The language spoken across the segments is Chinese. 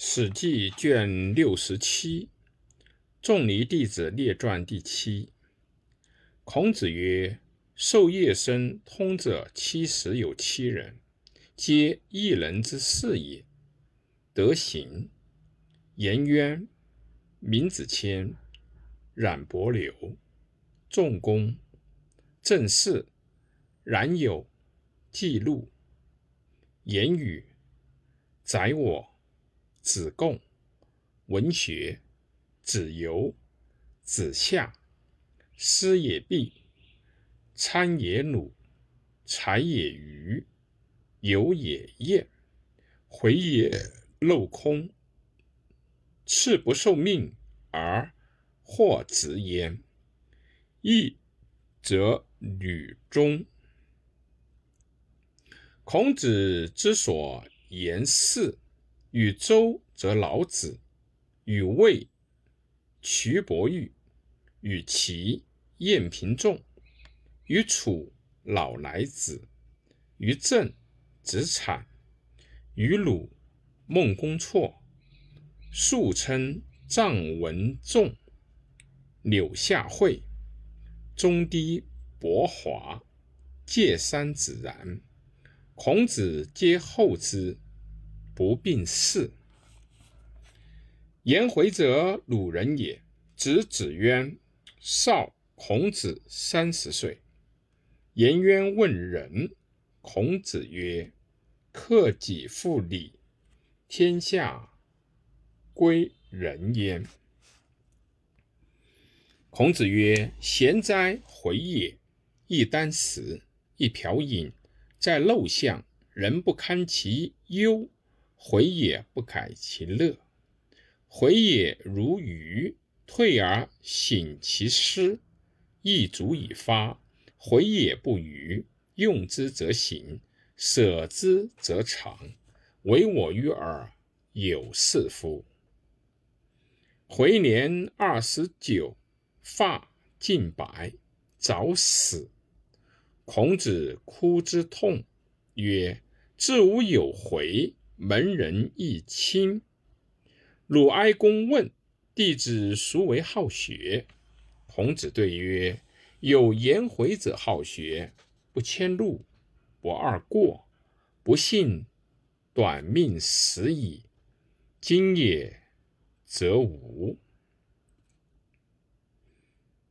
《史记》卷六十七《仲尼弟子列传》第七。孔子曰：“授业生通者七十有七人，皆一人之事也。德行：颜渊、闵子骞、冉伯流、仲弓、郑氏、冉有、季路、言语、宰我。”子贡、文学、子游、子夏、师也毕、参也鲁、才也虞、游也晏、回也漏空。次不受命而获直焉，义则履中。孔子之所言事。与周则老子，与魏蘧伯玉，与齐晏平仲，与楚老来子，与郑子产，与鲁孟公绰，素称臧文仲，柳下惠，中低伯华，介山子然，孔子皆后之。不病逝。颜回者，鲁人也，子子渊，少孔子三十岁。颜渊问仁，孔子曰：“克己复礼，天下归仁焉。”孔子曰：“贤哉，回也！一箪食，一瓢饮，在陋巷，人不堪其忧。”回也不改其乐，回也如鱼，退而省其失，亦足以发。回也不愚，用之则行，舍之则长。唯我与尔有是夫。回年二十九，发尽白，早死。孔子哭之痛，曰：“自吾有回。”门人亦亲。鲁哀公问弟子孰为好学？孔子对曰：“有颜回者好学，不迁怒，不贰过，不幸短命死矣。今也，则无。”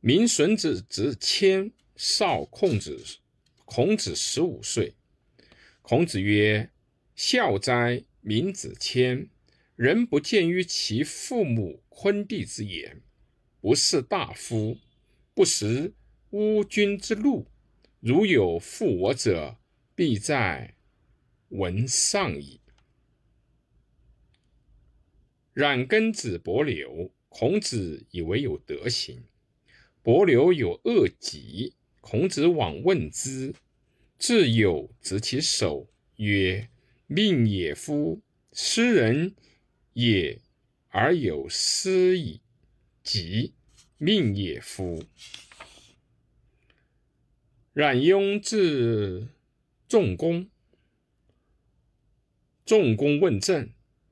明孙子子谦少孔子，孔子十五岁。孔子曰。孝哉，闵子骞！人不见于其父母昆弟之言，不事大夫，不食乌君之禄。如有负我者，必在闻上矣。冉根子伯流，孔子以为有德行。伯流有恶疾，孔子往问之，自有执其手，曰。命也夫！斯人也，而有诗矣。即命也夫！冉雍至仲弓，仲弓问政。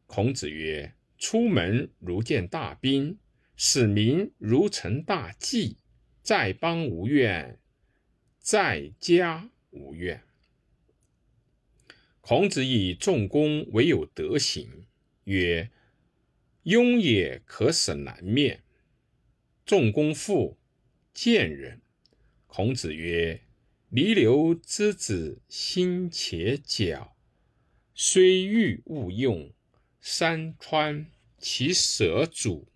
孔子曰：“出门如见大兵，使民如承大祭。在邦无怨，在家无怨。”孔子以仲弓为有德行，曰：“雍也可使南面。”仲弓父见人。孔子曰：“弥留之子心且矫，虽欲勿用，山川其舍主。”